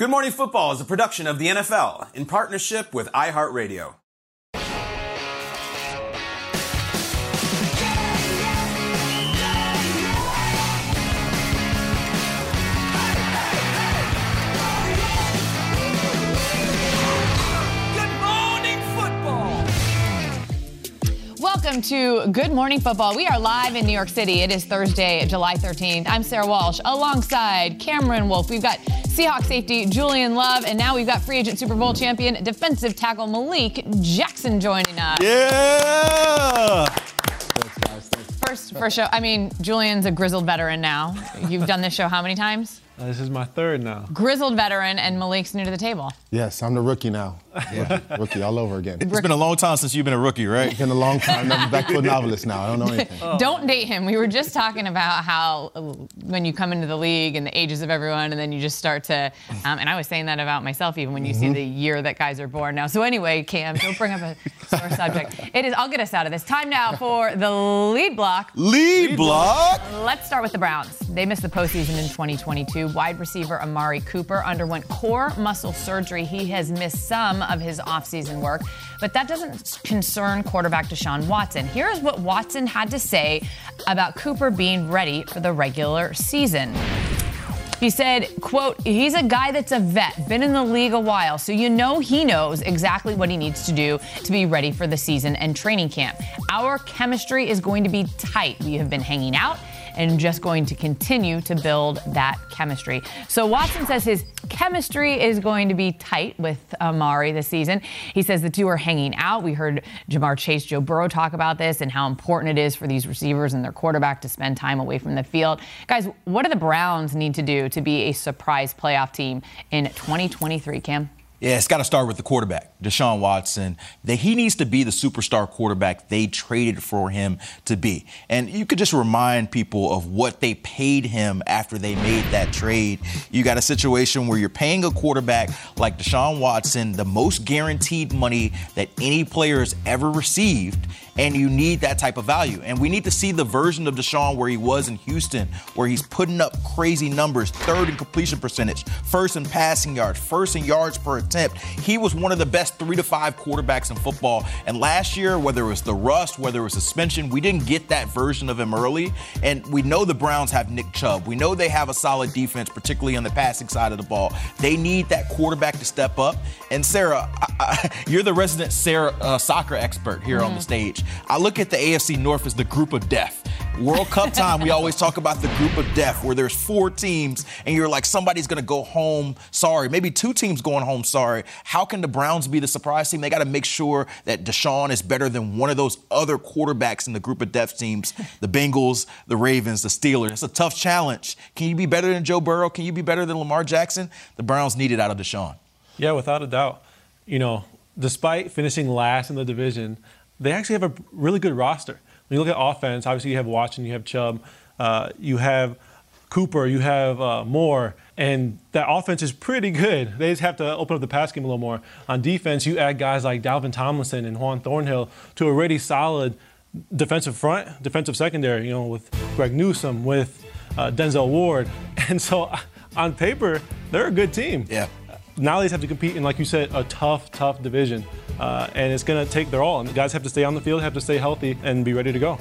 Good Morning Football is a production of the NFL in partnership with iHeartRadio. Welcome to Good Morning Football. We are live in New York City. It is Thursday, July 13th. I'm Sara Walsh alongside Cameron Wolfe. We've got Seahawks safety Julian Love, and now we've got free agent Super Bowl champion defensive tackle Malik Jackson joining us. Yeah. First, first show. I mean, Julian's a grizzled veteran now. You've done this show how many times? Uh, this is my third now. Grizzled veteran, and Malik's new to the table. Yes, I'm the rookie now. Yeah, rookie all over again. It's been a long time since you've been a rookie, right? It's been a long time. I'm back to a novelist now. I don't know anything. Oh. Don't date him. We were just talking about how when you come into the league and the ages of everyone, and then you just start to, um, and I was saying that about myself even when you mm-hmm. see the year that guys are born now. So anyway, Cam, don't bring up a sore subject. It is. I'll get us out of this. Time now for the lead block. Lead block. Let's start with the Browns. They missed the postseason in 2022. Wide receiver Amari Cooper underwent core muscle surgery. He has missed some of his offseason work, but that doesn't concern quarterback Deshaun Watson. Here's what Watson had to say about Cooper being ready for the regular season. He said, quote, he's a guy that's a vet, been in the league a while, so you know he knows exactly what he needs to do to be ready for the season and training camp. Our chemistry is going to be tight. We have been hanging out and just going to continue to build that chemistry. So Watson says his chemistry is going to be tight with Amari this season. He says the two are hanging out. We heard Ja'Marr Chase, Joe Burrow talk about this and how important it is for these receivers and their quarterback to spend time away from the field. Guys, what do the Browns need to do to be a surprise playoff team in 2023, Cam? Yeah, it's got to start with the quarterback, Deshaun Watson. That he needs to be the superstar quarterback they traded for him to be. And you could just remind people of what they paid him after they made that trade. You got a situation where you're paying a quarterback like Deshaun Watson the most guaranteed money that any player has ever received, and you need that type of value. And we need to see the version of Deshaun where he was in Houston, where he's putting up crazy numbers, third in completion percentage, first in passing yards, first in yards per attempt. He was one of the best three to five quarterbacks in football. And last year, whether it was the rust, whether it was suspension, we didn't get that version of him early. And we know the Browns have Nick Chubb. We know they have a solid defense, particularly on the passing side of the ball. They need that quarterback to step up. And Sara, I, I, you're the resident Sara uh, soccer expert here mm-hmm. on the stage. I look at the AFC North as the group of death. World Cup time, we always talk about the group of death where there's four teams and you're like, somebody's going to go home sorry. Maybe two teams going home sorry. How can the Browns be the surprise team? They got to make sure that Deshaun is better than one of those other quarterbacks in the group of death teams the Bengals, the Ravens, the Steelers. It's a tough challenge. Can you be better than Joe Burrow? Can you be better than Lamar Jackson? The Browns need it out of Deshaun. Yeah, without a doubt. You know, despite finishing last in the division, they actually have a really good roster. When you look at offense, obviously you have Watson, you have Chubb, uh, you have Cooper, you have uh, Moore, And that offense is pretty good. They just have to open up the pass game a little more. On defense, you add guys like Dalvin Tomlinson and Juan Thornhill to a already solid defensive front, defensive secondary, you know, with Greg Newsome, with uh, Denzel Ward. And so on paper, they're a good team. Yeah. Now they just have to compete in, like you said, a tough, tough division. Uh, and it's going to take their all. And the guys have to stay on the field, have to stay healthy, and be ready to go.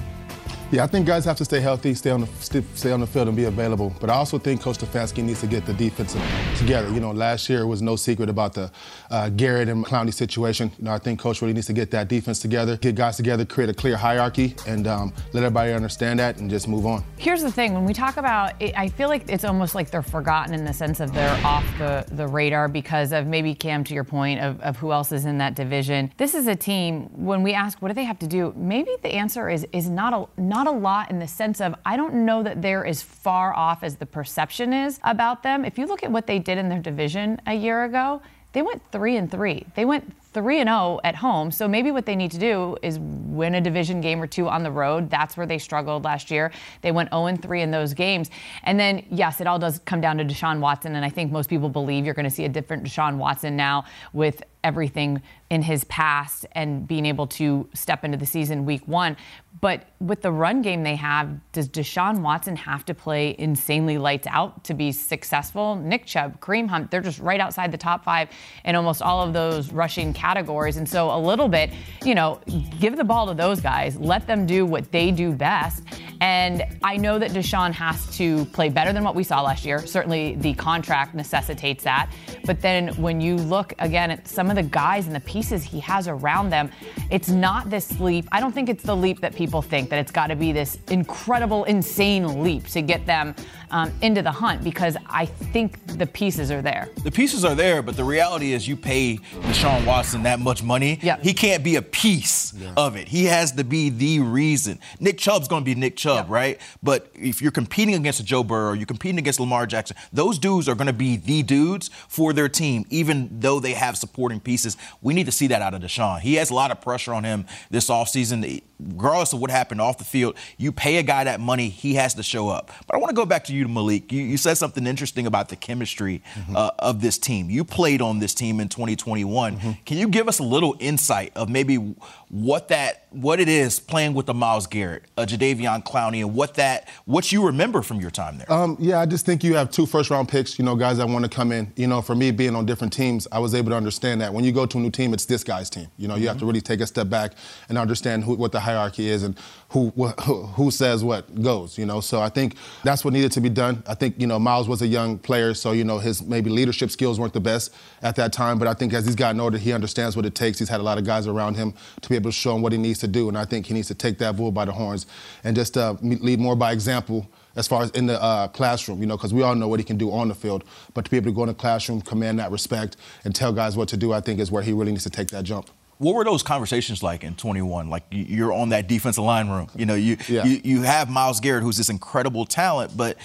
Yeah, I think guys have to stay healthy, stay on the stay on the field, and be available. But I also think Coach Stefanski needs to get the defense together. You know, last year was no secret about the uh, Garrett and Clowney situation. You know, I think Coach really needs to get that defense together, get guys together, create a clear hierarchy, and um, let everybody understand that, and just move on. Here's the thing: when we talk about, it, I feel like it's almost like they're forgotten in the sense of they're off the the radar because of maybe Cam, to your point, of, of who else is in that division. This is a team. When we ask what do they have to do, maybe the answer is is not a not a lot in the sense of I don't know that they're as far off as the perception is about them. If you look at what they did in their division a year ago, they went three and three. They went 3 and 0 at home. So maybe what they need to do is win a division game or two on the road. That's where they struggled last year. They went 0 and 3 in those games. And then yes, it all does come down to Deshaun Watson and I think most people believe you're going to see a different Deshaun Watson now with everything in his past and being able to step into the season week 1. But with the run game they have, does Deshaun Watson have to play insanely lights out to be successful? Nick Chubb, Kareem Hunt, they're just right outside the top 5 in almost all of those rushing categories. And so a little bit, you know, give the ball to those guys, let them do what they do best. And I know that Deshaun has to play better than what we saw last year. Certainly the contract necessitates that. But then when you look again at some of the guys and the pieces he has around them, it's not this leap. I don't think it's the leap that people think that it's got to be this incredible, insane leap to get them um, into the hunt because I think the pieces are there. The pieces are there, but the reality is you pay Deshaun Watson that much money. Yep. He can't be a piece yeah. of it. He has to be the reason. Nick Chubb's going to be Nick Chubb, yep. right? But if you're competing against a Joe Burrow, you're competing against Lamar Jackson, those dudes are going to be the dudes for their team, even though they have supporting pieces. We need to see that out of Deshaun. He has a lot of pressure on him this offseason. Regardless of what happened off the field, you pay a guy that money, he has to show up. But I want to go back to you, Malik. You, you said something interesting about the chemistry mm-hmm. uh, of this team. You played on this team in 2021. Mm-hmm. Can you give us a little insight of maybe what that what it is playing with the Myles Garrett, a Jadeveon Clowney, and what that what you remember from your time there? Um, yeah, I just think you have two first round picks. You know, guys that want to come in. You know, for me being on different teams, I was able to understand that when you go to a new team, it's this guy's team. You know, you mm-hmm. have to really take a step back and understand who, what the hierarchy is and who, who who says what goes. You know, so I think that's what needed to be done. I think you know Myles was a young player, so you know his maybe leadership skills weren't the best at that time. But I think as he's gotten older, he understands what it takes. He's had a lot of guys around him to be able to show him what he needs to do, and I think he needs to take that bull by the horns and just uh, lead more by example as far as in the uh, classroom, you know, because we all know what he can do on the field. But to be able to go in the classroom, command that respect, and tell guys what to do, I think is where he really needs to take that jump. What were those conversations like in 21? Like you're on that defensive line room. You know, you yeah. you, you have Myles Garrett, who's this incredible talent, but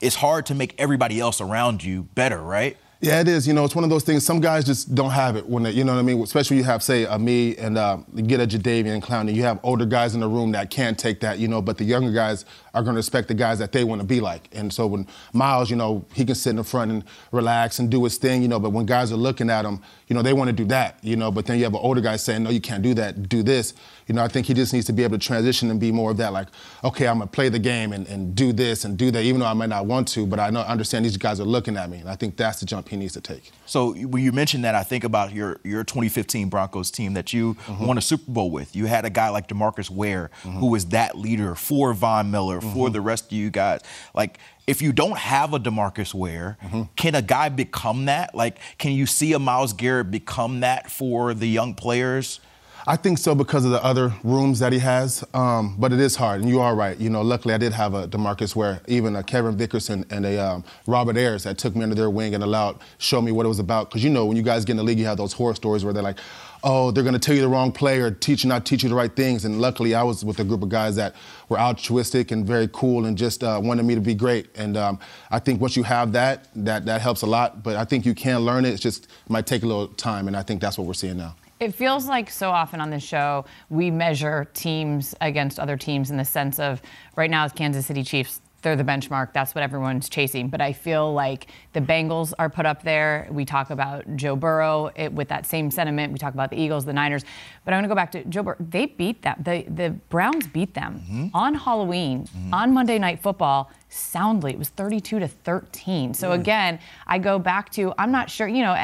it's hard to make everybody else around you better, right? Yeah, it is. You know, it's one of those things. Some guys just don't have it when they, you know what I mean. Especially you have, say, a me and uh, get a Jadeveon Clowney. You have older guys in the room that can't take that, you know. But the younger guys are going to respect the guys that they want to be like. And so when Myles, you know, he can sit in the front and relax and do his thing, you know. But when guys are looking at him, you know, they want to do that, you know. But then you have an older guy saying, no, you can't do that. Do this. You know, I think he just needs to be able to transition and be more of that, like, okay, I'm gonna play the game and, and do this and do that, even though I might not want to, but I know understand these guys are looking at me, and I think that's the jump he needs to take. So when you mentioned that, I think about your your 2015 Broncos team that you mm-hmm. won a Super Bowl with. You had a guy like DeMarcus Ware mm-hmm. who was that leader for Von Miller, mm-hmm. for the rest of you guys. Like if you don't have a DeMarcus Ware, mm-hmm. can a guy become that? Like, can you see a Myles Garrett become that for the young players? I think so because of the other rooms that he has, um, but it is hard. And you are right. You know, luckily I did have a DeMarcus Ware even a Kevin Vickerson and a um, Robert Ayers that took me under their wing and allowed show me what it was about. Because you know, when you guys get in the league, you have those horror stories where they're like, oh, they're going to tell you the wrong play or teach not teach you the right things. And luckily, I was with a group of guys that were altruistic and very cool and just uh, wanted me to be great. And um, I think once you have that, that that helps a lot. But I think you can learn it. It just might take a little time, and I think that's what we're seeing now. It feels like so often on this show we measure teams against other teams in the sense of right now it's Kansas City Chiefs they're the benchmark. That's what everyone's chasing. But I feel like the Bengals are put up there. We talk about Joe Burrow it, with that same sentiment. We talk about the Eagles, the Niners. But I'm going to go back to Joe Burrow. They beat them. The, the Browns beat them mm-hmm. on Halloween, mm-hmm. on Monday Night Football, soundly. It was 32 to 13. So mm. again, I go back to I'm not sure, you know,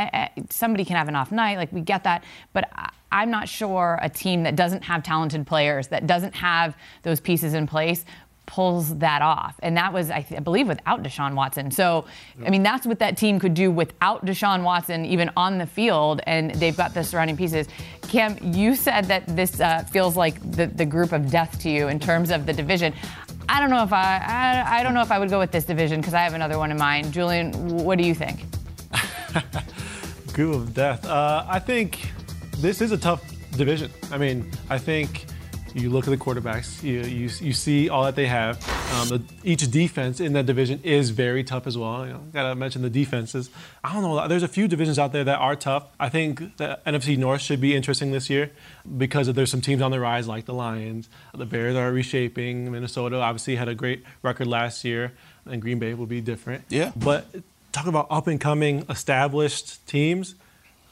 somebody can have an off night. Like we get that. But I'm not sure a team that doesn't have talented players, that doesn't have those pieces in place, pulls that off. And that was, I, th- I, believe, without Deshaun Watson. So, I mean, that's what that team could do without Deshaun Watson even on the field. And they've got the surrounding pieces. Cam, you said that this uh, feels like the, the group of death to you in terms of the division. I don't know if I, I, I don't know if I would go with this division because I have another one in mind. Julian, what do you think? group of death. Uh, I think this is a tough division. I mean, I think you look at the quarterbacks, you, you, you see all that they have. Um, the, each defense in that division is very tough as well. You know, gotta mention the defenses. I don't know. There's a few divisions out there that are tough. I think the NFC North should be interesting this year because there's some teams on the rise like the Lions. The Bears are reshaping. Minnesota obviously had a great record last year, and Green Bay will be different. Yeah. But talk about up and coming, established teams.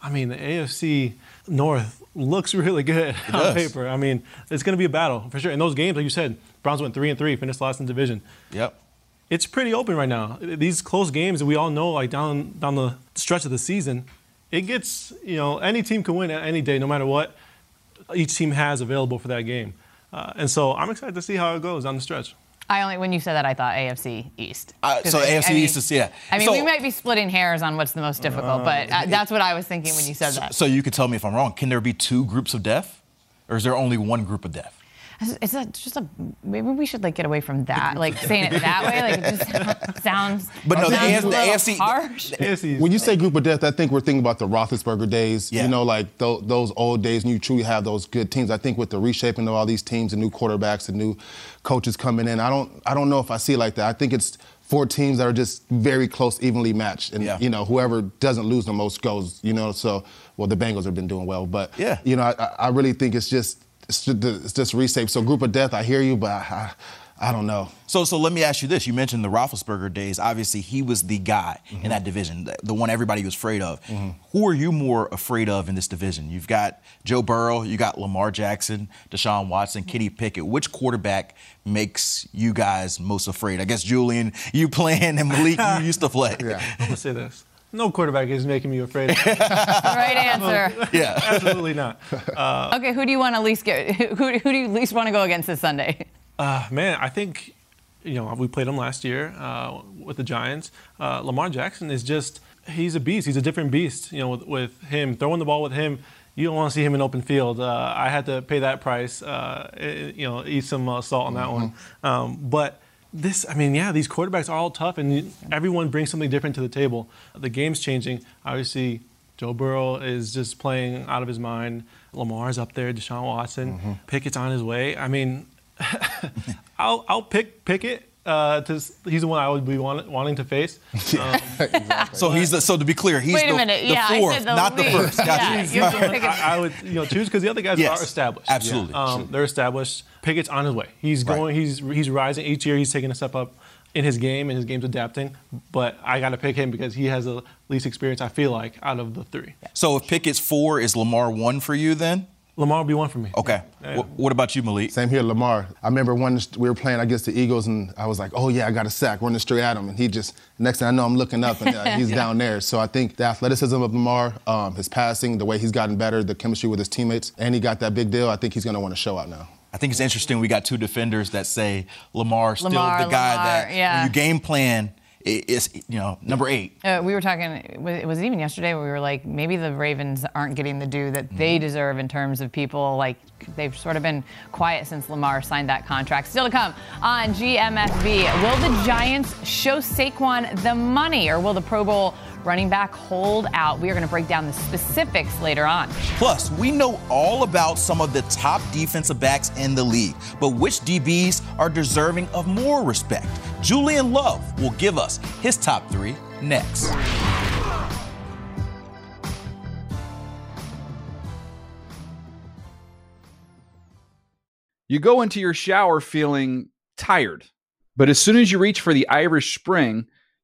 I mean, the AFC North looks really good it on does. paper. I mean, it's going to be a battle for sure. In those games, like you said, Browns went three and three, finished last in division. Yep. It's pretty open right now. These close games that we all know, like down down the stretch of the season, it gets you know any team can win any day, no matter what each team has available for that game. Uh, and so I'm excited to see how it goes down the stretch. I only when you said that I thought AFC East. Uh, so I, AFC I mean, East is yeah. I mean, so, we might be splitting hairs on what's the most difficult, uh, but uh, that's what I was thinking when you said so, that. So you could tell me if I'm wrong. Can there be two groups of death, or is there only one group of death? It's a, just a maybe we should like get away from that, like saying it that way. Like it just sounds. But no, sounds the, AFC, harsh. When you say group of death, I think we're thinking about the Roethlisberger days. Yeah. You know, like th- those old days, and you truly have those good teams. I think with the reshaping of all these teams, and new quarterbacks, and new coaches coming in, I don't, I don't know if I see it like that. I think it's four teams that are just very close, evenly matched, and Yeah. you know, whoever doesn't lose the most goes. You know, so well, the Bengals have been doing well, but Yeah. you know, I, I really think it's just. It's just, it's just reshape. So, group of death, I hear you, but I, I, I don't know. So, so let me ask you this: You mentioned the Roethlisberger days. Obviously, he was the guy Mm-hmm. in that division, the, the one everybody was afraid of. Who are you more afraid of in this division? You've got Joe Burrow, you got Lamar Jackson, Deshaun Watson, Kenny Pickett. Which quarterback makes you guys most afraid? I guess Julian, you playing, and Malik, you used to play. Yeah. I'm gonna say this: no quarterback is making me afraid. right answer. Yeah. Absolutely not. Uh, Okay, who do you want to least get? Who, who do you least want to go against this Sunday? Uh, man, I think, you know, we played him last year uh, with the Giants. Uh, Lamar Jackson is just, he's a beast. He's a different beast, you know, with, with him, throwing the ball with him. You don't want to see him in open field. Uh, I had to pay that price, uh, it- you know, eat some uh, salt on that one. Um, but this, I mean, yeah, these quarterbacks are all tough, and everyone brings something different to the table. The game's changing. Obviously, Joe Burrow is just playing out of his mind. Lamar's up there, Deshaun Watson, mm-hmm. Pickett's on his way. I mean, I'll, I'll pick Pickett. Uh, to, he's the one I would be want, wanting to face. Um, So he's the, so to be clear, he's Wait a the, minute. the Yeah, fourth, the not the first. Gotcha. Yeah, you're picking- I, I would you know choose because the other guys Yes, are established. absolutely. Um, they're established. Pickett's on his way. He's Right. going. He's he's rising each year. He's taking a step up in his game, and his game's adapting. But I got to pick him because he has the least experience. I feel like out of the three, So if Pickett's four, is Lamar one for you then? Lamar will be one for me. Okay. Yeah. Wh- what about you, Malik? Same here, Lamar. I remember when we were playing against the Eagles, and I was like, "Oh yeah, I got a sack, running straight at him." And he just next thing I know, I'm looking up, and uh, he's down there. So I think the athleticism of Lamar, um, his passing, the way he's gotten better, the chemistry with his teammates, and he got that big deal. I think he's going to want to show out now. I think it's interesting. We got two defenders that say Lamar's still the guy Lamar, that yeah. when you game plan i- is you know number eight. Uh, we were talking. Was was it even yesterday where we were like, maybe the Ravens aren't getting the due that they deserve in terms of people. Like they've sort of been quiet since Lamar signed that contract. Still to come on GMFB. Will the Giants show Saquon the money, or will the Pro Bowl running back hold out? We are going to break down the specifics later on. Plus, we know all about some of the top defensive backs in the league, but which DBs are deserving of more respect? Julian Love will give us his top three next. You go into your shower feeling tired, But as soon as you reach for the Irish Spring,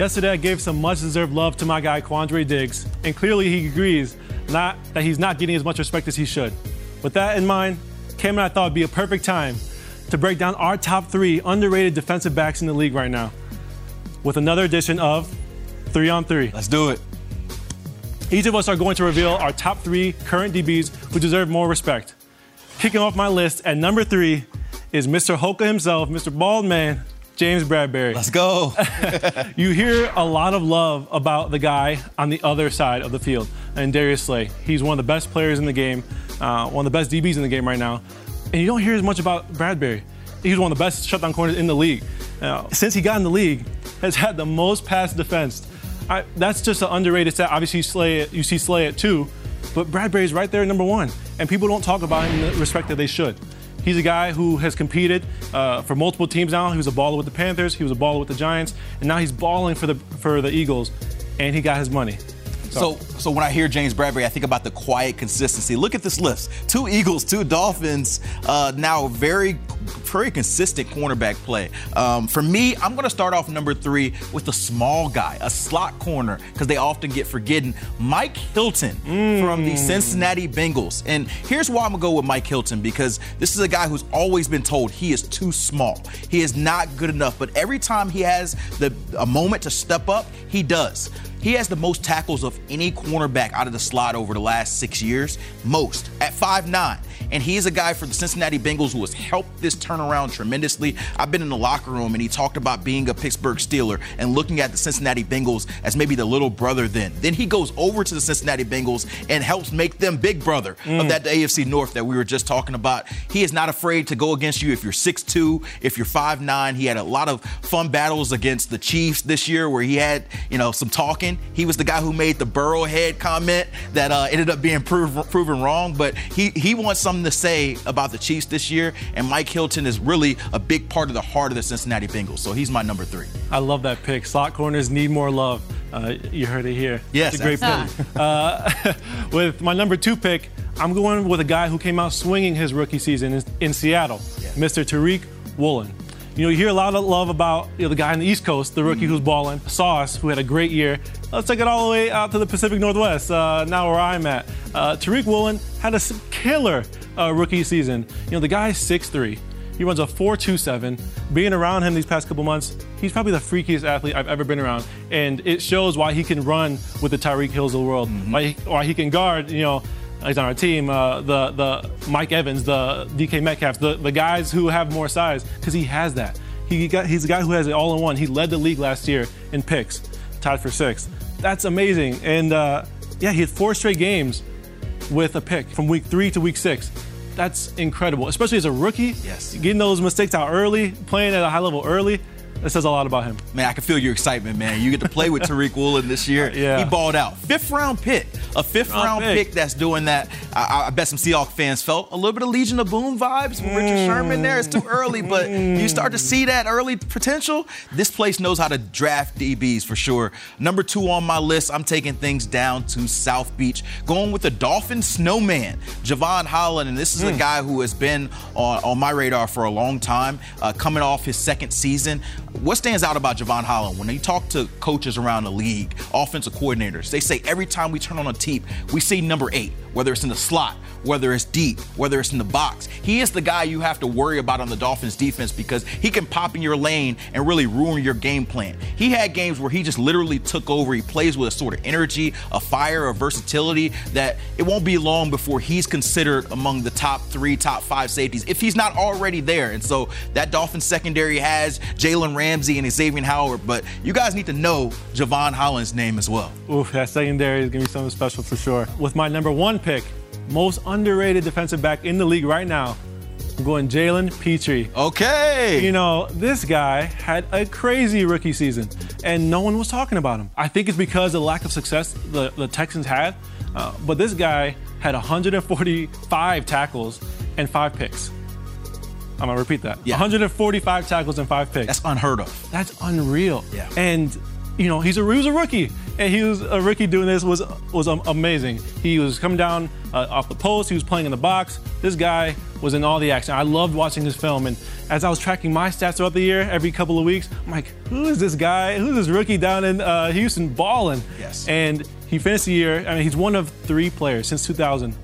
Yesterday, I gave some much deserved love to my guy, Quandre Diggs, and clearly he agrees not, that he's not getting as much respect as he should. With that in mind, Cam and I thought it'd be a perfect time to break down our top three underrated defensive backs in the league right now with another edition of Three on Three. Let's do it. Each of us are going to reveal our top three current DBs who deserve more respect. Kicking off my list at number three is Mr. Hoka himself, Mr. Bald Man, James Bradberry. Let's go. You hear a lot of love about the guy on the other side of the field, and Darius Slay. He's one of the best players in the game, uh, one of the best DBs in the game right now. And you don't hear as much about Bradberry. He's one of the best shutdown corners in the league. Now, since he got in the league, has had the most pass defense. I, that's just an underrated stat. Obviously, Slay, you see Slay at two, but Bradberry's right there at number one, and people don't talk about him in the respect that they should. He's a guy who has competed uh, for multiple teams now. He was a baller with the Panthers, he was a baller with the Giants, and now he's balling for the for the Eagles, and he got his money. So, so when I hear James Bradberry, I think about the quiet consistency. Look at this list: two Eagles, two Dolphins. Uh, now, very, very consistent cornerback play. Um, for me, I'm going to start off number three with a small guy, a slot corner, because they often get forgotten. Mike Hilton from the Cincinnati Bengals. And here's why I'm going to go with Mike Hilton because this is a guy who's always been told he is too small. He is not good enough. But every time he has the a moment to step up, he does. He has the most tackles of any cornerback out of the slot over the last six years, most at 5'9. And he is a guy for the Cincinnati Bengals who has helped this turnaround tremendously. I've been in the locker room and he talked about being a Pittsburgh Steeler and looking at the Cincinnati Bengals as maybe the little brother then. Then he goes over to the Cincinnati Bengals and helps make them big brother of mm. that AFC North that we were just talking about. He is not afraid to go against you if you're 6'2, if you're 5'9. He had a lot of fun battles against the Chiefs this year where he had, you know, some talking. He was the guy who made the Burrowhead comment that uh, ended up being prov- proven wrong, but he, he wants something to say about the Chiefs this year, and Mike Hilton is really a big part of the heart of the Cincinnati Bengals, so he's my number three. I love that pick. Slot corners need more love. Uh, you heard it here. Yes, it's a great pick. Uh, with my number two pick, I'm going with a guy who came out swinging his rookie season in, in Seattle, Mr. Tariq Woolen. You know, you hear a lot of love about you know, the guy on the East Coast, the rookie who's balling, Sauce, who had a great year. Let's take it all the way out to the Pacific Northwest, uh, now where I'm at. Uh, Tariq Woolen had a killer uh, rookie season. You know, the guy's 6'3. He runs a 4.27. Being around him these past couple months, he's probably the freakiest athlete I've ever been around. And it shows why he can run with the Tyreek Hills of the world, mm-hmm. why, he, why he can guard, you know, he's on our team, uh, the the Mike Evans, the DK Metcalf, the, the guys who have more size, because he has that. He got, he's a guy who has it all in one. He led the league last year in picks, tied for sixth. That's amazing. And uh, yeah, he had four straight games with a pick from week three to week six. That's incredible, especially as a rookie. Yes. Getting those mistakes out early, playing at a high level early. That says a lot about him. Man, I can feel your excitement, man. You get to play with Tariq Woolen this year. yeah. He balled out. Fifth round pick. A fifth round, round pick. pick. that's doing that. I, I, bet some Seahawks fans felt a little bit of Legion of Boom vibes from Richard Sherman there. It's too early, but you start to see that early potential. This place knows how to draft DBs for sure. Number two on my list, I'm taking things down to South Beach. Going with the Dolphin Snowman, Jevon Holland. And this is mm. a guy who has been on, on my radar for a long time, uh, coming off his second season. What stands out about Jevon Holland? When you talk to coaches around the league, offensive coordinators, they say every time we turn on a we see number eight, whether it's in the slot, whether it's deep, whether it's in the box. He is the guy you have to worry about on the Dolphins defense because he can pop in your lane and really ruin your game plan. He had games where he just literally took over. He plays with a sort of energy, a fire, a versatility that it won't be long before he's considered among the top three, top five safeties if he's not already there. And so that Dolphins secondary has Jalen Ramsey and Xavier Howard, but you guys need to know Jevon Holland's name as well. Oof, that secondary is going to be something special for sure. With my number one pick, most underrated defensive back in the league right now. I'm going Jalen Pitre. Okay. You know, this guy had a crazy rookie season, and no one was talking about him. I think it's because of the lack of success the, the Texans had, uh, but this guy had 145 tackles and five picks. I'm gonna repeat that. Yeah. 145 tackles and five picks. That's unheard of. That's unreal. Yeah. And you know, he's a he was a rookie, and he was a rookie doing this was was amazing. He was coming down uh, off the post. He was playing in the box. This guy was in all the action. I loved watching his film, and as I was tracking my stats throughout the year, every couple of weeks, I'm like, who is this guy? Who's this rookie down in uh, Houston balling? Yes. And he finished the year. I mean, he's one of three players since 2000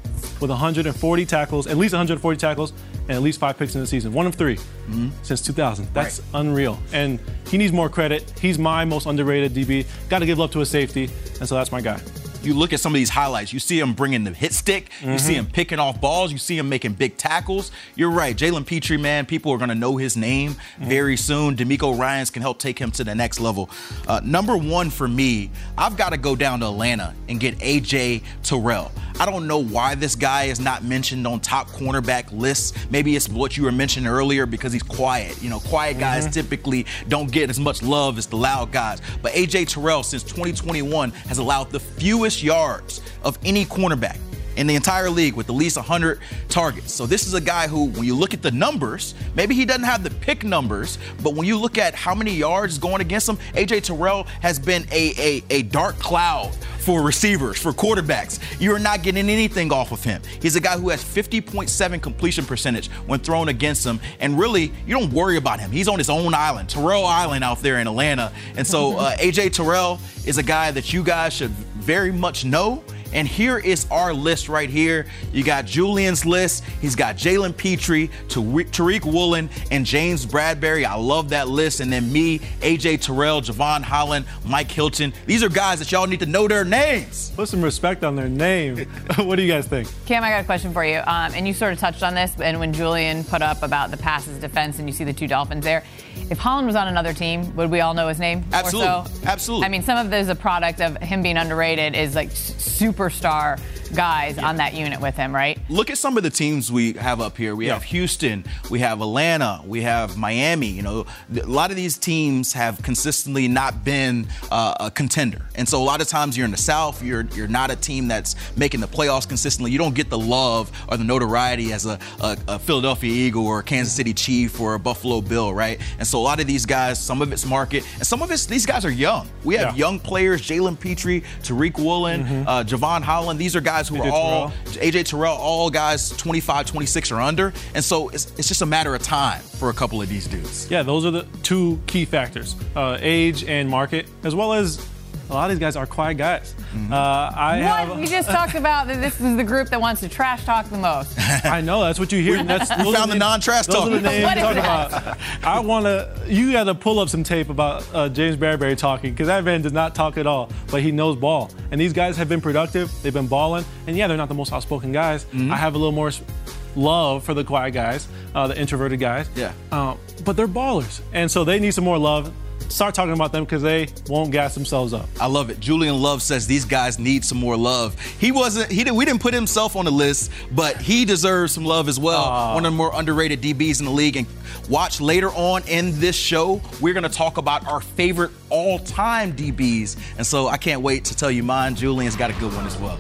with 140 tackles, at least 140 tackles, and at least five picks in the season. One of 3 mm-hmm. since 2000. That's right. unreal. And he needs more credit. He's my most underrated DB. Got to give love to his safety, and so that's my guy you look at some of these highlights, you see him bringing the hit stick, mm-hmm. you see mm-hmm. him picking off balls, you see him making big tackles. You're right, Jalen Pitre, man, people are going to know his name mm-hmm. very soon. DeMeco Ryans can help take him to the next level. Uh, number one for me, I've got to go down to Atlanta and get AJ Terrell. I don't know why this guy is not mentioned on top cornerback lists. Maybe it's what you were mentioning earlier because he's quiet. You know, quiet guys mm-hmm. typically don't get as much love as the loud guys. But AJ Terrell, since 2021, has allowed the fewest yards of any cornerback in the entire league with at least 100 targets. So this is a guy who, when you look at the numbers, maybe he doesn't have the pick numbers, but when you look at how many yards going against him, AJ Terrell has been a, a, a dark cloud for receivers, for quarterbacks. You're not getting anything off of him. He's a guy who has 50.7 completion percentage when thrown against him. And really, you don't worry about him. He's on his own island, Terrell Island out there in Atlanta. And so uh, AJ Terrell is a guy that you guys should very much know and here is our list right here. You got Julian's list. He's got Jalen Pitre, Tariq Woolen, and James Bradberry. I love that list. And then me, AJ Terrell, Jevon Holland, Mike Hilton. These are guys that y'all need to know their names. Put some respect on their name. what do you guys think? Cam, I got a question for you. Um, and you sort of touched on this. And when Julian put up about the passes defense and you see the two Dolphins there, if Holland was on another team, would we all know his name? Absolutely. So? Absolutely. I mean, some of this is a product of him being underrated, is like superstar guys yeah. on that unit with him, right? Look at some of the teams we have up here. We yeah. have Houston, we have Atlanta, we have Miami. You know, a lot of these teams have consistently not been uh, a contender, and so a lot of times you're in the South, you're you're not a team that's making the playoffs consistently. You don't get the love or the notoriety as a, a, a Philadelphia Eagle or a Kansas City Chief or a Buffalo Bill, right? And so a lot of these guys, some of it's market, and some of it's these guys are young. We have yeah. young players, Jalen Pitre, Tariq Woolen, mm-hmm. uh, Jevon Holland. These are guys guys who AJ are all AJ Terrell, all guys 25, 26 or under. And so it's, it's just a matter of time for a couple of these dudes. Yeah, those are the two key factors uh, age and market, as well as a lot of these guys are quiet guys. Mm-hmm. Uh, I What? have. We just talked about that this is the group that wants to trash talk the most. I know that's what you hear. That's, We found the non-trash talk. Those are the names What we is talk that? about. I want to. You got to pull up some tape about uh, James Bradberry talking because that man does not talk at all, but he knows ball. And these guys have been productive. They've been balling. And yeah, they're not the most outspoken guys. Mm-hmm. I have a little more love for the quiet guys, uh, the introverted guys. Yeah. Um, but they're ballers, and so they need some more love. Start talking about them because they won't gas themselves up. I love it. Julian Love says these guys need some more love. He wasn't. He did. We didn't put himself on the list, but he deserves some love as well. One of the more underrated DBs in the league. And watch later on in this show, we're going to talk about our favorite all-time DBs. And so I can't wait to tell you mine. Julian's got a good one as well.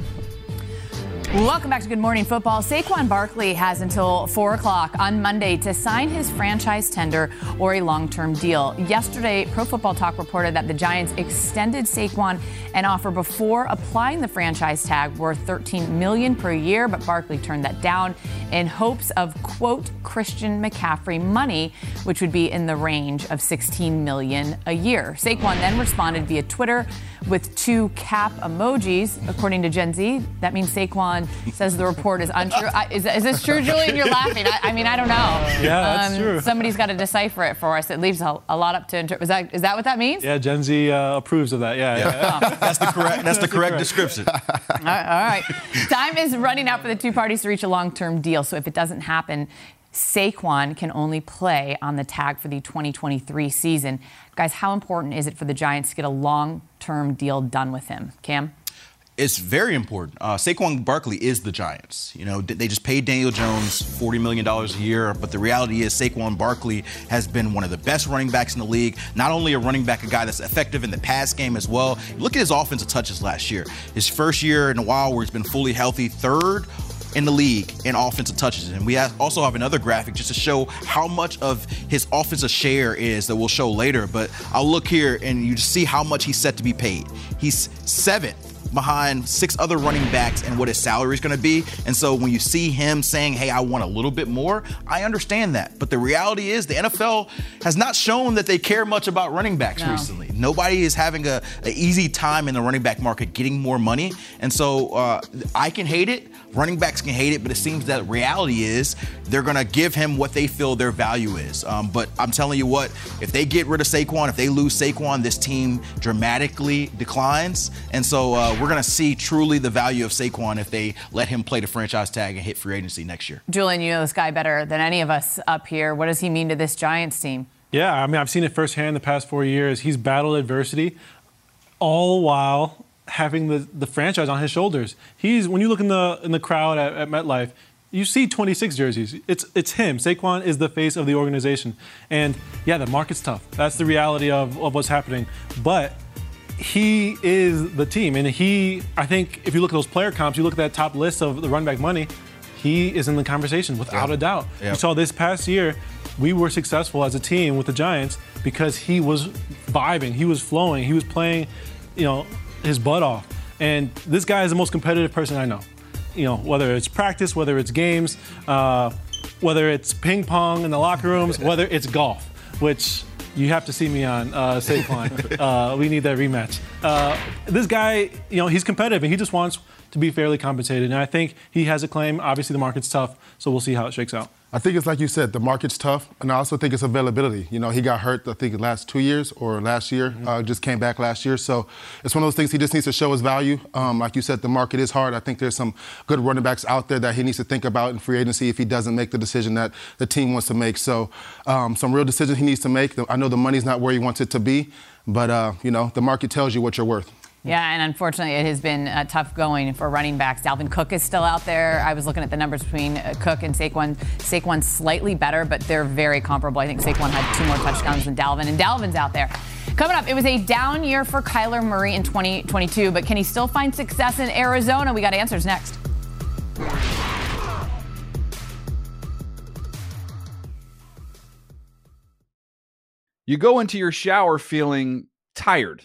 Welcome back to Good Morning Football. Saquon Barkley has until 4 o'clock on Monday to sign his franchise tender or a long term deal. Yesterday, Pro Football Talk reported that the Giants extended Saquon an offer before applying the franchise tag worth 13 million per year, but Barkley turned that down in hopes of, quote, Christian McCaffrey money, which would be in the range of 16 million a year. Saquon then responded via Twitter with two cap emojis. According to Gen Z, that means Saquon says the report is untrue. I, is, is this true, Julian? You're laughing. I, I mean, I don't know. Um, Yeah, that's true. Somebody's got to decipher it for us. It leaves a, a lot up to interpret. Is that, is that what that means? Yeah, Gen Z uh, approves of that. Yeah. yeah. That's the correct. That's the correct description. All right, all right. Time is running out for the two parties to reach a long term deal. So if it doesn't happen, Saquon can only play on the tag for the 2023 season. Guys, how important is it for the Giants to get a long term deal done with him? Cam? It's very important. Uh, Saquon Barkley is the Giants. You know, they just paid Daniel Jones $40 million a year, but the reality is Saquon Barkley has been one of the best running backs in the league. Not only a running back, a guy that's effective in the pass game as well. Look at his offensive touches last year. His first year in a while where he's been fully healthy, third in the league in offensive touches. And we also have another graphic just to show how much of his offensive share is that we'll show later. But I'll look here and you just see how much he's set to be paid. He's seventh behind six other running backs and what his salary is going to be. And so when you see him saying, hey, I want a little bit more, I understand that. But the reality is the NFL has not shown that they care much about running backs No. recently. Nobody is having a, a easy time in the running back market getting more money. And so uh, I can hate it. Running backs can hate it, but it seems that reality is they're going to give him what they feel their value is. Um, but I'm telling you what, if they get rid of Saquon, if they lose Saquon, this team dramatically declines. And so uh, we're going to see truly the value of Saquon if they let him play the franchise tag and hit free agency next year. Julian, you know this guy better than any of us up here. What does he mean to this Giants team? Yeah, I mean, I've seen it firsthand the past four years. He's battled adversity, all while having the, the franchise on his shoulders. He's when you look in the in the crowd at, at MetLife, you see 26 jerseys. It's it's him. Saquon is the face of the organization, and yeah, the market's tough. That's the reality of, of what's happening. But he is the team, and he. I think if you look at those player comps, you look at that top list of the run back money. He is in the conversation without a doubt. Yeah. You saw this past year, we were successful as a team with the Giants because he was vibing, he was flowing, he was playing, you know, his butt off. And this guy is the most competitive person I know. You know, whether it's practice, whether it's games, uh, whether it's ping pong in the locker rooms, whether it's golf, which you have to see me on uh, Saquon. uh, we need that rematch. Uh, this guy, you know, he's competitive and he just wants to be fairly compensated. And I think he has a claim. Obviously, the market's tough, so we'll see how it shakes out. I think it's like you said, the market's tough, and I also think it's availability. You know, he got hurt, I think, the last two years or last year, uh, just came back last year. So it's one of those things he just needs to show his value. Um, like you said, the market is hard. I think there's some good running backs out there that he needs to think about in free agency if he doesn't make the decision that the team wants to make. So um, some real decisions he needs to make. I know the money's not where he wants it to be, but, uh, you know, the market tells you what you're worth. Yeah, and unfortunately, it has been uh, tough going for running backs. Dalvin Cook is still out there. I was looking at the numbers between uh, Cook and Saquon. Saquon's slightly better, but they're very comparable. I think Saquon had two more touchdowns than Dalvin, and Dalvin's out there. Coming up, it was a down year for Kyler Murray in 2022, but can he still find success in Arizona? We got answers next. You go into your shower feeling tired,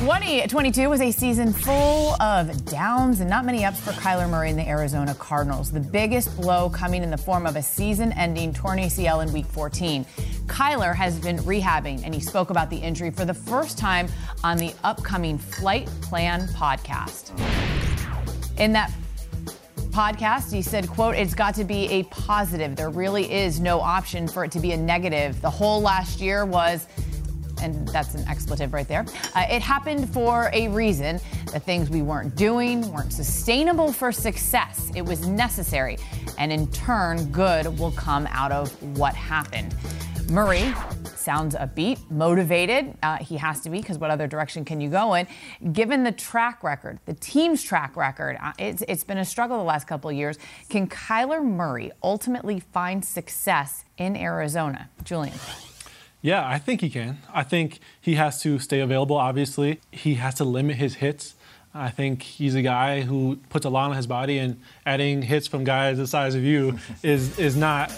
2022 was a season full of downs and not many ups for Kyler Murray and the Arizona Cardinals. The biggest blow coming in the form of a season ending torn ACL in week 14. Kyler has been rehabbing and he spoke about the injury for the first time on the upcoming Flight Plan podcast. In that podcast he said quote it's got to be a positive there really is no option for it to be a negative the whole last year was and that's an expletive right there. Uh, it happened for a reason. The things we weren't doing weren't sustainable for success. It was necessary. And in turn, good will come out of what happened. Murray sounds upbeat, motivated. Uh, he has to be because what other direction can you go in? Given the track record, the team's track record, uh, it's, it's been a struggle the last couple of years. Can Kyler Murray ultimately find success in Arizona? Julian. Yeah, I think he can. I think he has to stay available, obviously. He has to limit his hits. I think he's a guy who puts a lot on his body, and adding hits from guys the size of you is, is not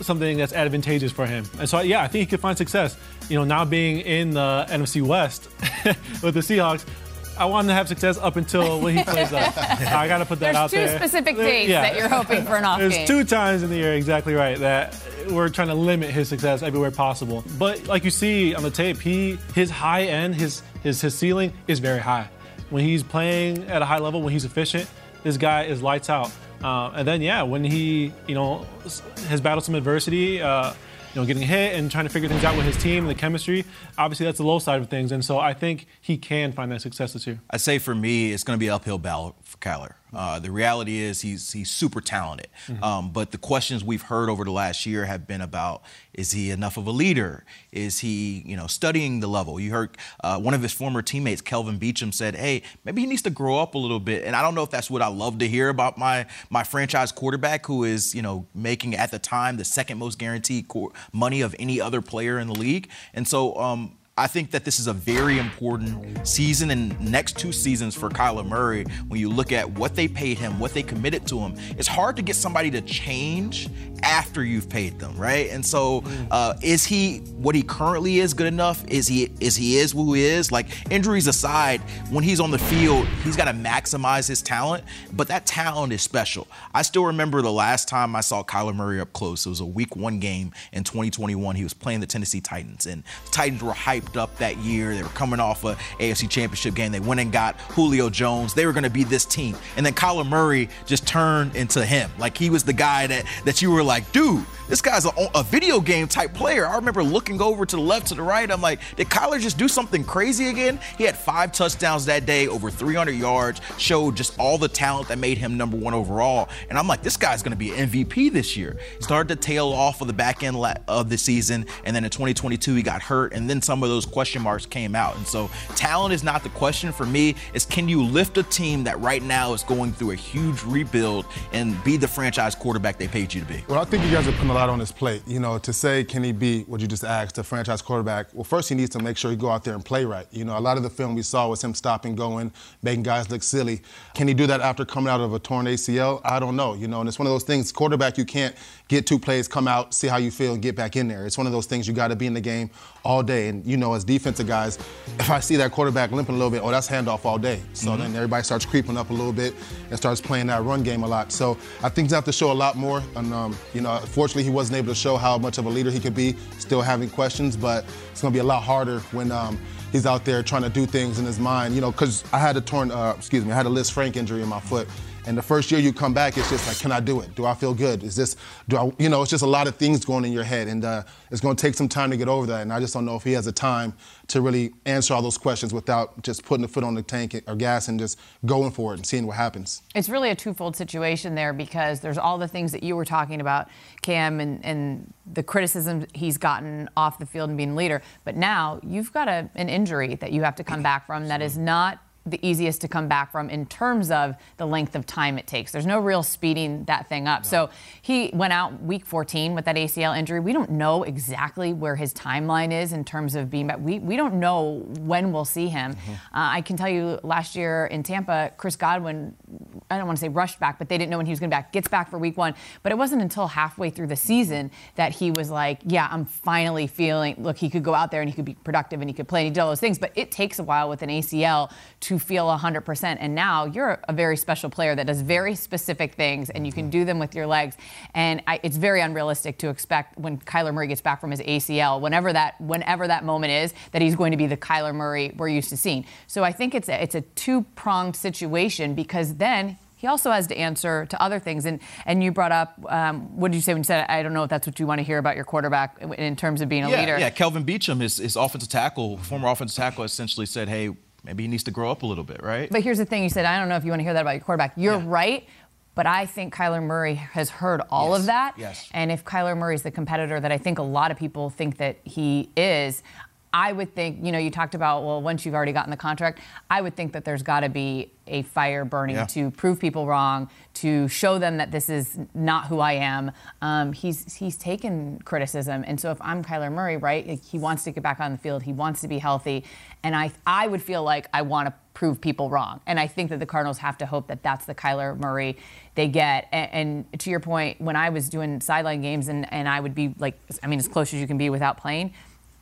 something that's advantageous for him. And so, yeah, I think he could find success. You know, now being in the NFC West with the Seahawks, I want him to have success up until when he plays us. I got to put that out there. There's two specific dates that you're hoping for an off There's game. two times in the year, exactly right, that we're trying to limit his success everywhere possible. But like you see on the tape, he his high end, his his his ceiling is very high. When he's playing at a high level, when he's efficient, this guy is lights out. Uh, and then yeah, when he you know has battled some adversity. Uh, you know, getting hit and trying to figure things out with his team, and the chemistry. Obviously, that's the low side of things, and so I think he can find that success this year. I'd say for me, it's going to be uphill battle for Kyler. Uh, the reality is he's he's super talented, um, but the questions we've heard over the last year have been about: Is he enough of a leader? Is he you know studying the level? You heard uh, one of his former teammates, Kelvin Beachum, said, "Hey, maybe he needs to grow up a little bit." And I don't know if that's what I love to hear about my my franchise quarterback, who is you know making at the time the second most guaranteed qu- money of any other player in the league, and so. Um, I think that this is a very important season and next two seasons for Kyler Murray. When you look at what they paid him, what they committed to him, it's hard to get somebody to change after you've paid them, right? And so, uh, is he what he currently is good enough? Is he is he is who he is? Like injuries aside, when he's on the field, he's got to maximize his talent. But that talent is special. I still remember the last time I saw Kyler Murray up close. It was a Week One game in 2021. He was playing the Tennessee Titans, and the Titans were hyped up that year. They were coming off a AFC Championship game. They went and got Julio Jones. They were going to be this team, and then Kyler Murray just turned into him. Like he was the guy that that you were like, dude, this guy's a, a video game type player. I remember looking over to the left, to the right. I'm like, did Kyler just do something crazy again? He had five touchdowns that day, over 300 yards, showed just all the talent that made him number one overall. And I'm like, this guy's going to be an MVP this year. He started to tail off of the back end of the season, and then in 2022 he got hurt, and then some of those question marks came out. And so talent is not the question for me. Is can you lift a team that right now is going through a huge rebuild and be the franchise quarterback they paid you to be? Well, I think you guys are putting a lot on his plate. You know, to say can he be what you just asked, a franchise quarterback? Well, first he needs to make sure he go out there and play right. You know, a lot of the film we saw was him stopping, going, making guys look silly. Can he do that after coming out of a torn ACL? I don't know. You know, and it's one of those things. Quarterback, you can't get two plays, come out, see how you feel, and get back in there. It's one of those things you got to be in the game all day. And you know, as defensive guys, if I see that quarterback limping a little bit, oh, that's handoff all day. So mm-hmm. then everybody starts creeping up a little bit and starts playing that run game a lot. So I think he's have to show a lot more. And um, you know, fortunately, he wasn't able to show how much of a leader he could be, still having questions. But it's going to be a lot harder when. Um, he's out there trying to do things in his mind, you know, because I had a torn, uh, excuse me, I had a Lisfranc injury in my foot, and the first year you come back, it's just like, can I do it? Do I feel good? Is this, do I, you know, it's just a lot of things going in your head. And uh, it's going to take some time to get over that. And I just don't know if he has the time to really answer all those questions without just putting the foot on the tank or gas and just going for it and seeing what happens. It's really a twofold situation there because there's all the things that you were talking about, Cam, and, and the criticism he's gotten off the field and being a leader. But now you've got a, an injury that you have to come back from that is not the easiest to come back from in terms of the length of time it takes. There's no real speeding that thing up. No. So he went out week 14 with that ACL injury. We don't know exactly where his timeline is in terms of being back. We, we don't know when we'll see him. Mm-hmm. Uh, I can tell you last year in Tampa, Chris Godwin, I don't want to say rushed back, but they didn't know when he was going to back, gets back for week one. But it wasn't until halfway through the season that he was like, yeah, I'm finally feeling, look, he could go out there and he could be productive and he could play and he did all those things. But it takes a while with an ACL to to feel 100%. And now you're a very special player that does very specific things and you can do them with your legs. And I, it's very unrealistic to expect when Kyler Murray gets back from his ACL, whenever that whenever that moment is, that he's going to be the Kyler Murray we're used to seeing. So I think it's a, it's a two pronged situation because then he also has to answer to other things. And and you brought up, um, what did you say when you said, I don't know if that's what you want to hear about your quarterback in terms of being a yeah, leader? Yeah, Kelvin Beachum, his, his offensive tackle, former offensive tackle, essentially said, hey, maybe he needs to grow up a little bit, right? But here's the thing you said, I don't know if you want to hear that about your quarterback. You're yeah. right. But I think Kyler Murray has heard all yes. of that. Yes. And if Kyler Murray is the competitor that I think a lot of people think that he is, I would think, you know, you talked about, well, once you've already gotten the contract, I would think that there's got to be a fire burning yeah. to prove people wrong, to show them that this is not who I am. Um, he's he's taken criticism, and so if I'm Kyler Murray, right, he wants to get back on the field, he wants to be healthy, and I I would feel like I want to prove people wrong, and I think that the Cardinals have to hope that that's the Kyler Murray they get. And, and to your point, when I was doing sideline games, and and I would be like, I mean, as close as you can be without playing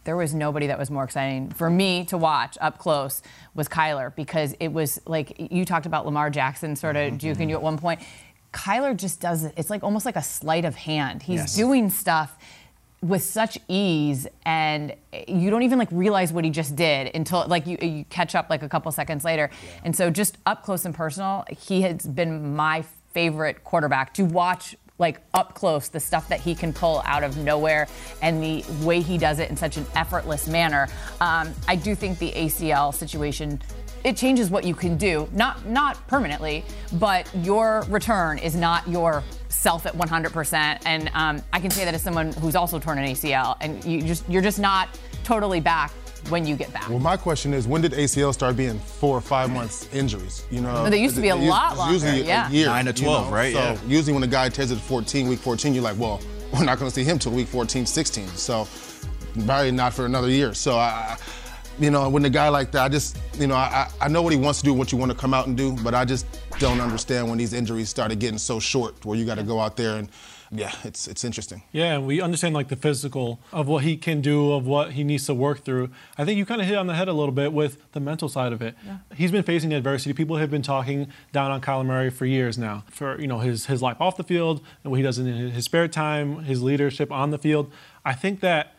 there was nobody that was more exciting for me to watch up close was Kyler because it was like you talked about Lamar Jackson sort of mm-hmm. juking you at one point. Kyler just does it. It's like almost like a sleight of hand. He's yes. doing stuff with such ease and you don't even like realize what he just did until like you, you catch up like a couple seconds later. Yeah. And so just up close and personal, he has been my favorite quarterback to watch like up close the stuff that he can pull out of nowhere and the way he does it in such an effortless manner. Um, I do think the ACL situation it changes what you can do, not not permanently, but your return is not your self at 100%. And um, I can say that as someone who's also torn an ACL, and you just you're just not totally back when you get back. Well, my question is, when did ACL start being four or five months injuries? You know, no, they used to be a lot longer. Usually yeah. a year, nine to twelve, you know? right? So yeah. usually when a guy tears it 14, week 14, you're like, well, we're not going to see him till week 14, 16. So probably not for another year. So I. You know, when a guy like that, I just, you know, I, I know what he wants to do, what you want to come out and do, but I just don't understand when these injuries started getting so short, where you got to go out there and yeah, it's it's interesting. Yeah, we understand like the physical of what he can do, of what he needs to work through. I think you kind of hit on the head a little bit with the mental side of it. Yeah. He's been facing adversity. People have been talking down on Kyler Murray for years now, for you know his his life off the field and what he does in his spare time, his leadership on the field. I think that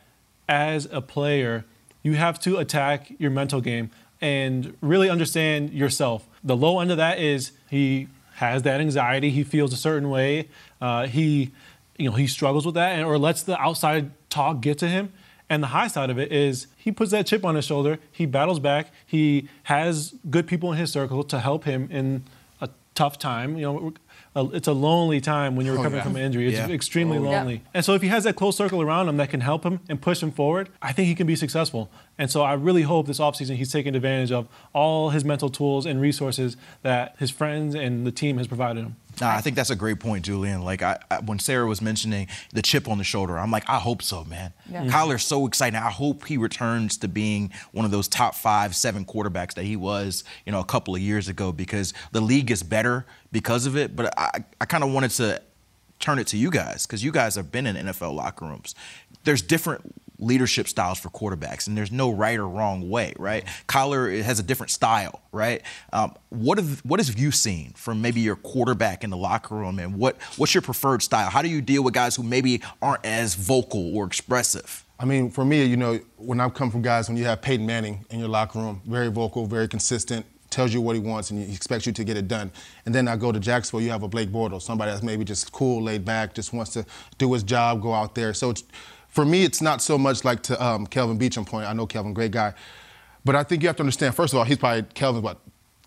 as a player, you have to attack your mental game and really understand yourself. The low end of that is he has that anxiety, he feels a certain way, uh, he, you know, he struggles with that, and, or lets the outside talk get to him. And the high side of it is he puts that chip on his shoulder. He battles back. He has good people in his circle to help him in a tough time. You know, it's a lonely time when you're recovering yeah. from an injury. It's Yeah. extremely Oh, yeah. lonely. And so if he has that close circle around him that can help him and push him forward, I think he can be successful. And so I really hope this offseason he's taking advantage of all his mental tools and resources that his friends and the team has provided him. Nah, I think that's a great point, Julian. Like I, I, when Sara was mentioning the chip on the shoulder, I'm like, I hope so, man. Yeah. Mm-hmm. Kyler's so exciting. I hope he returns to being one of those top five, seven quarterbacks that he was, you know, a couple of years ago because the league is better because of it. But I, I kind of wanted to turn it to you guys because you guys have been in NFL locker rooms. There's different leadership styles for quarterbacks, and there's no right or wrong way, right? Kyler has a different style, right? Um, what have what have you seen from maybe your quarterback in the locker room, and what what's your preferred style? How do you deal with guys who maybe aren't as vocal or expressive? I mean, for me, you know, when I've come from guys, when you have Peyton Manning in your locker room, very vocal, very consistent, tells you what he wants and he expects you to get it done. And then I go to Jacksonville, you have a Blake Bortles, somebody that's maybe just cool, laid back, just wants to do his job, go out there. So it's, for me, it's not so much like to um, Kelvin Beachum point. I know Kelvin, great guy. But I think you have to understand, first of all, he's probably, Kelvin's what,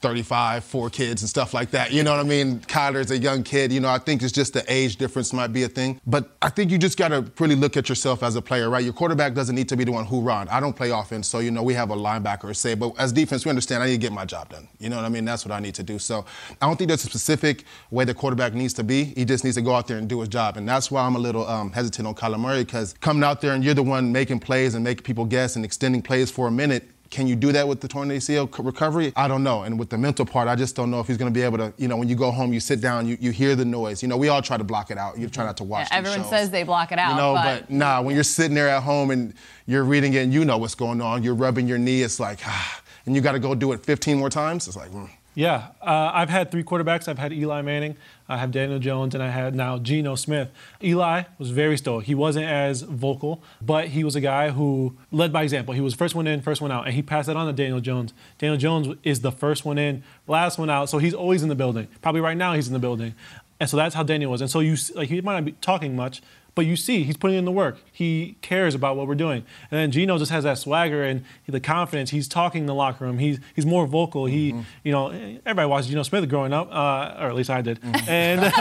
35, four kids and stuff like that. You know what I mean? Kyler's a young kid. You know, I think it's just the age difference might be a thing. But I think you just got to really look at yourself as a player, right? Your quarterback doesn't need to be the one who run. I don't play offense, so, you know, we have a linebacker say, but as defense, we understand I need to get my job done. You know what I mean? That's what I need to do. So I don't think there's a specific way the quarterback needs to be. He just needs to go out there and do his job. And that's why I'm a little um, hesitant on Kyler Murray because coming out there and you're the one making plays and making people guess and extending plays for a minute, can you do that with the torn ACL recovery? I don't know. And with the mental part, I just don't know if he's going to be able to, you know, when you go home, you sit down, you, you hear the noise. You know, we all try to block it out. You try not to watch Yeah, everyone shows. says they block it out, You know, but- but, nah, when you're sitting there at home and you're reading it and you know what's going on, you're rubbing your knee, it's like, ah, and you got to go do it 15 more times. It's like, mm. Yeah, uh, I've had three quarterbacks. I've had Eli Manning, I have Daniel Jones, and I had now Geno Smith. Eli was very stoic. He wasn't as vocal, but he was a guy who led by example. He was first one in, first one out, and he passed that on to Daniel Jones. Daniel Jones is the first one in, last one out, so he's always in the building. Probably right now he's in the building, and so that's how Daniel was. And so you like he might not be talking much. But you see, he's putting in the work. He cares about what we're doing. And then Geno just has that swagger and the confidence. He's talking in the locker room. He's he's more vocal. He, you know, everybody watched Geno Smith growing up, uh, or at least I did. And and,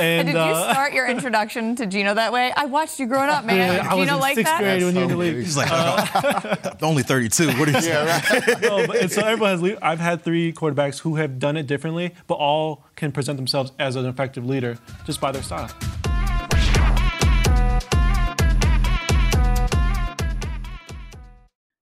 And did you uh, start your introduction to Geno that way? I watched you growing up, man. Yeah, I was Geno in like sixth that? grade when you were in the league. He's like, I'm only 32. What are you saying? no, but, and so everyone has. I've had three quarterbacks who have done it differently, but all can present themselves as an effective leader just by their style.